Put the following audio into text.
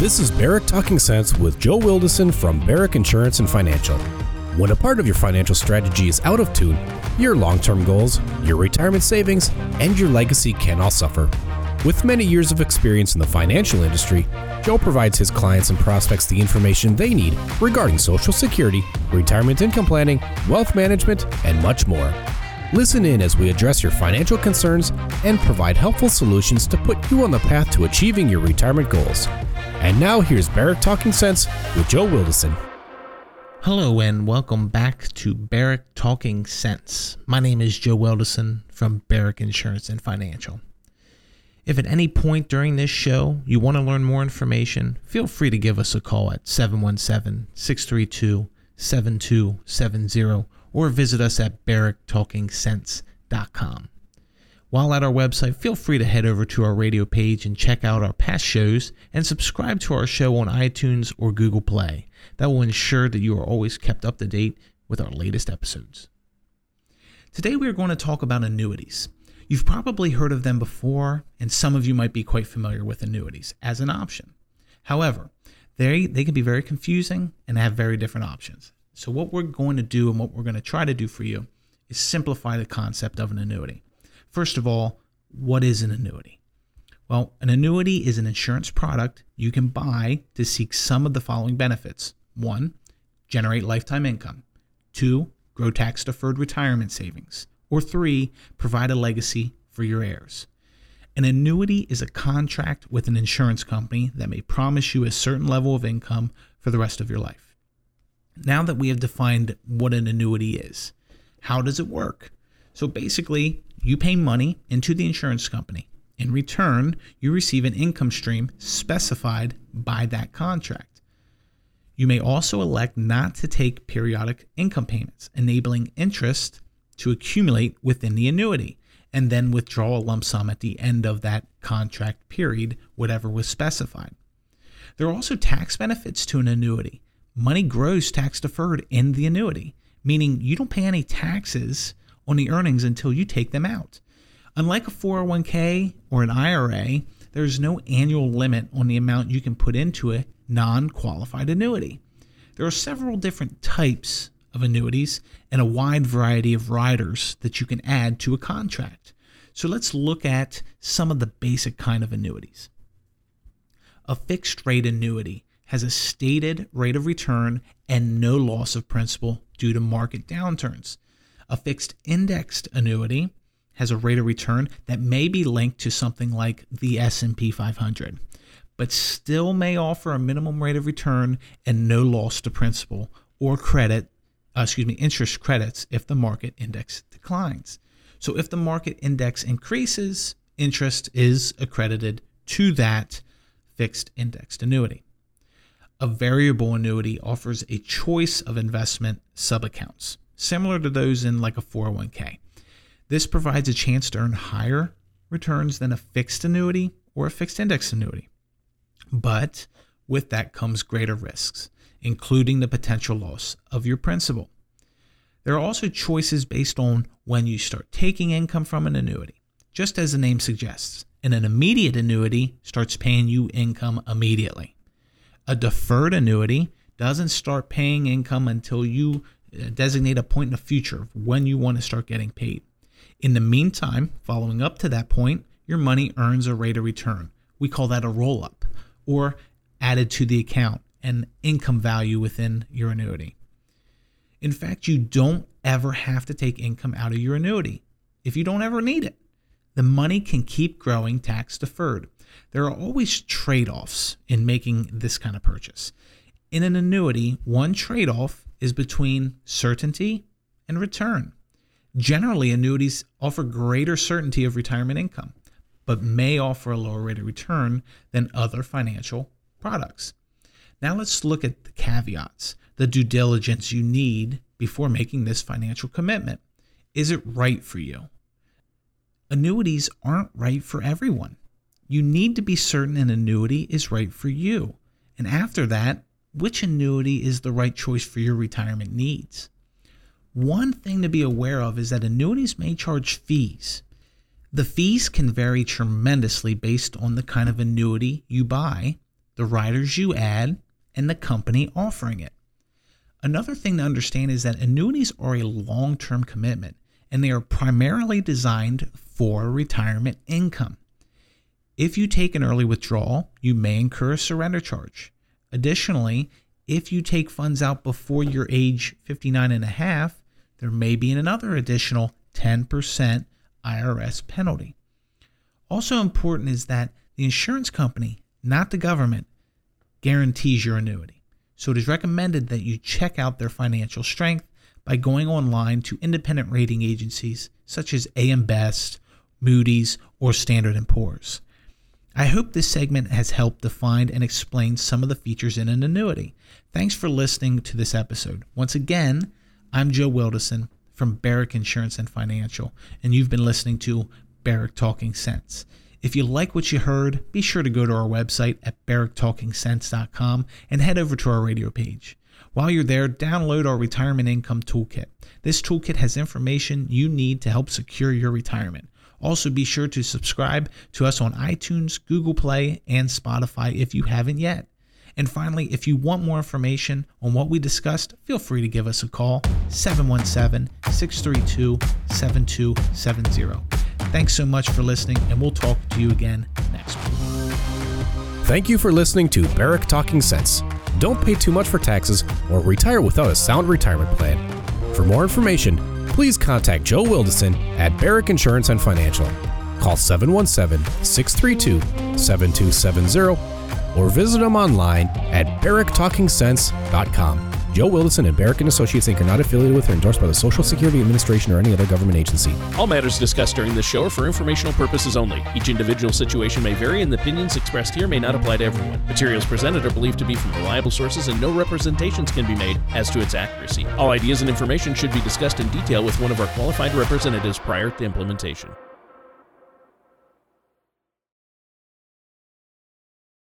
This is Barrick Talking Sense with Joe Wilderson from Barrick Insurance and Financial. When a part of your financial strategy is out of tune, your long term goals, your retirement savings, and your legacy can all suffer. With many years of experience in the financial industry, Joe provides his clients and prospects the information they need regarding Social Security, retirement income planning, wealth management, and much more. Listen in as we address your financial concerns and provide helpful solutions to put you on the path to achieving your retirement goals. And now here's Barrick Talking Sense with Joe Wilderson. Hello and welcome back to Barrick Talking Sense. My name is Joe Wilderson from Barrick Insurance and Financial. If at any point during this show you want to learn more information, feel free to give us a call at 717 632 7270 or visit us at barricktalkingsense.com. While at our website, feel free to head over to our radio page and check out our past shows and subscribe to our show on iTunes or Google Play. That will ensure that you are always kept up to date with our latest episodes. Today we are going to talk about annuities. You've probably heard of them before, and some of you might be quite familiar with annuities as an option. However, they, they can be very confusing and have very different options. So, what we're going to do and what we're going to try to do for you is simplify the concept of an annuity. First of all, what is an annuity? Well, an annuity is an insurance product you can buy to seek some of the following benefits. One, generate lifetime income. Two, grow tax deferred retirement savings. Or three, provide a legacy for your heirs. An annuity is a contract with an insurance company that may promise you a certain level of income for the rest of your life. Now that we have defined what an annuity is, how does it work? So basically, you pay money into the insurance company. In return, you receive an income stream specified by that contract. You may also elect not to take periodic income payments, enabling interest to accumulate within the annuity, and then withdraw a lump sum at the end of that contract period, whatever was specified. There are also tax benefits to an annuity. Money grows tax deferred in the annuity, meaning you don't pay any taxes on the earnings until you take them out. Unlike a 401k or an IRA, there's no annual limit on the amount you can put into a non qualified annuity. There are several different types of annuities and a wide variety of riders that you can add to a contract. So let's look at some of the basic kind of annuities. A fixed rate annuity has a stated rate of return and no loss of principal due to market downturns. A fixed indexed annuity has a rate of return that may be linked to something like the S&P 500, but still may offer a minimum rate of return and no loss to principal or credit, uh, excuse me, interest credits if the market index declines. So if the market index increases, interest is accredited to that fixed indexed annuity. A variable annuity offers a choice of investment subaccounts similar to those in like a 401k. This provides a chance to earn higher returns than a fixed annuity or a fixed index annuity. But with that comes greater risks, including the potential loss of your principal. There are also choices based on when you start taking income from an annuity. Just as the name suggests, and an immediate annuity starts paying you income immediately. A deferred annuity doesn't start paying income until you designate a point in the future when you want to start getting paid. In the meantime, following up to that point, your money earns a rate of return. We call that a roll up or added to the account and income value within your annuity. In fact, you don't ever have to take income out of your annuity if you don't ever need it. The money can keep growing tax deferred. There are always trade offs in making this kind of purchase. In an annuity, one trade off is between certainty and return. Generally, annuities offer greater certainty of retirement income, but may offer a lower rate of return than other financial products. Now, let's look at the caveats, the due diligence you need before making this financial commitment. Is it right for you? Annuities aren't right for everyone. You need to be certain an annuity is right for you. And after that, which annuity is the right choice for your retirement needs. One thing to be aware of is that annuities may charge fees. The fees can vary tremendously based on the kind of annuity you buy, the riders you add, and the company offering it. Another thing to understand is that annuities are a long term commitment and they are primarily designed for retirement income. If you take an early withdrawal, you may incur a surrender charge. Additionally, if you take funds out before your age 59 and a half, there may be another additional 10% IRS penalty. Also important is that the insurance company, not the government, guarantees your annuity. So it is recommended that you check out their financial strength by going online to independent rating agencies such as AM Best, Moody's, or Standard & Poor's. I hope this segment has helped define and explain some of the features in an annuity. Thanks for listening to this episode. Once again, I'm Joe Wildison from Barrick Insurance and Financial, and you've been listening to Barrick Talking Sense. If you like what you heard, be sure to go to our website at barricktalkingsense.com and head over to our radio page. While you're there, download our retirement income toolkit. This toolkit has information you need to help secure your retirement. Also, be sure to subscribe to us on iTunes, Google Play, and Spotify if you haven't yet. And finally, if you want more information on what we discussed, feel free to give us a call 717 632 7270. Thanks so much for listening, and we'll talk to you again next week. Thank you for listening to Barrick Talking Sense. Don't pay too much for taxes or retire without a sound retirement plan. For more information, please contact Joe Wildison at Barrick Insurance and Financial. Call 717 632 7270 or visit them online at barricktalkingsense.com. Joe Wilson and Barrick and Associates Inc. are not affiliated with or endorsed by the Social Security Administration or any other government agency. All matters discussed during this show are for informational purposes only. Each individual situation may vary, and the opinions expressed here may not apply to everyone. Materials presented are believed to be from reliable sources, and no representations can be made as to its accuracy. All ideas and information should be discussed in detail with one of our qualified representatives prior to implementation.